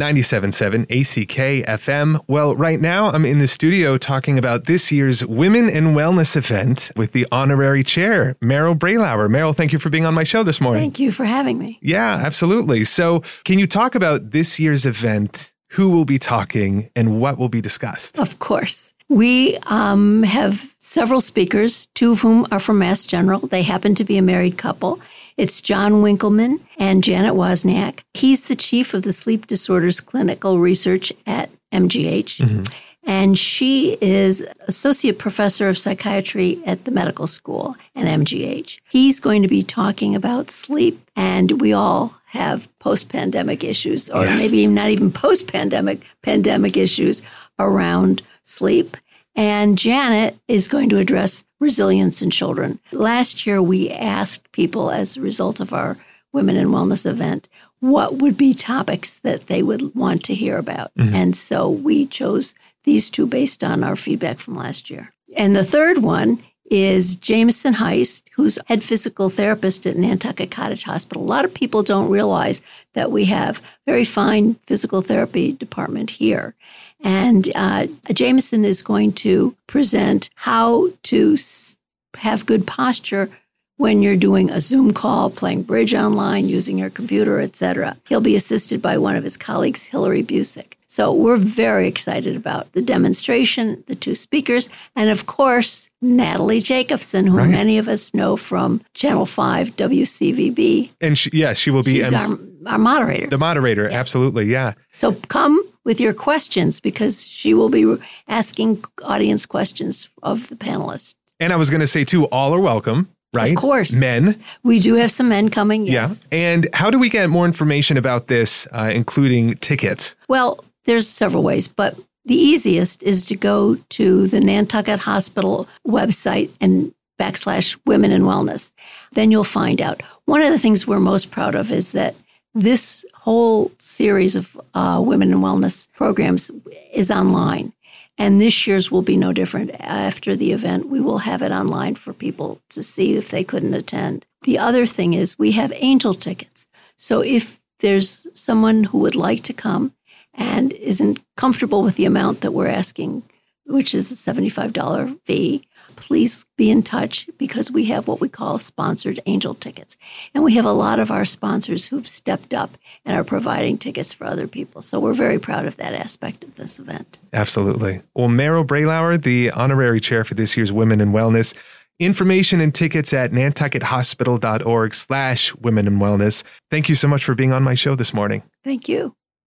97.7 ACK FM. Well, right now I'm in the studio talking about this year's Women in Wellness event with the honorary chair, Meryl Braylauer. Meryl, thank you for being on my show this morning. Thank you for having me. Yeah, absolutely. So, can you talk about this year's event? Who will be talking and what will be discussed? Of course. We um, have several speakers, two of whom are from Mass General. They happen to be a married couple. It's John Winkelman and Janet Wozniak. He's the chief of the Sleep Disorders Clinical Research at MGH. Mm-hmm. And she is associate professor of psychiatry at the medical school at MGH. He's going to be talking about sleep, and we all have post-pandemic issues, or yes. maybe not even post-pandemic pandemic issues around sleep. And Janet is going to address resilience in children. Last year, we asked people as a result of our Women in Wellness event what would be topics that they would want to hear about. Mm-hmm. And so we chose these two based on our feedback from last year. And the third one is Jameson Heist, who's head physical therapist at Nantucket Cottage Hospital. A lot of people don't realize that we have very fine physical therapy department here. And uh, Jameson is going to present how to have good posture when you're doing a Zoom call, playing bridge online, using your computer, etc. He'll be assisted by one of his colleagues, Hillary Busick. So we're very excited about the demonstration, the two speakers, and of course, Natalie Jacobson, who right. many of us know from Channel 5 WCVB. And she, yes, she will be She's our, our moderator. The moderator, yes. absolutely, yeah. So come with your questions because she will be asking audience questions of the panelists. And I was going to say, too, all are welcome right? Of course. Men. We do have some men coming, yes. Yeah. And how do we get more information about this, uh, including tickets? Well, there's several ways, but the easiest is to go to the Nantucket Hospital website and backslash women in wellness. Then you'll find out. One of the things we're most proud of is that this whole series of uh, women in wellness programs is online. And this year's will be no different. After the event, we will have it online for people to see if they couldn't attend. The other thing is we have angel tickets. So if there's someone who would like to come and isn't comfortable with the amount that we're asking, which is a $75 fee, please be in touch because we have what we call sponsored angel tickets. And we have a lot of our sponsors who've stepped up and are providing tickets for other people. So we're very proud of that aspect of this event. Absolutely. Well, Meryl Braylauer, the honorary chair for this year's Women in Wellness, Information and tickets at nantuckethospital.org slash women in wellness. Thank you so much for being on my show this morning. Thank you.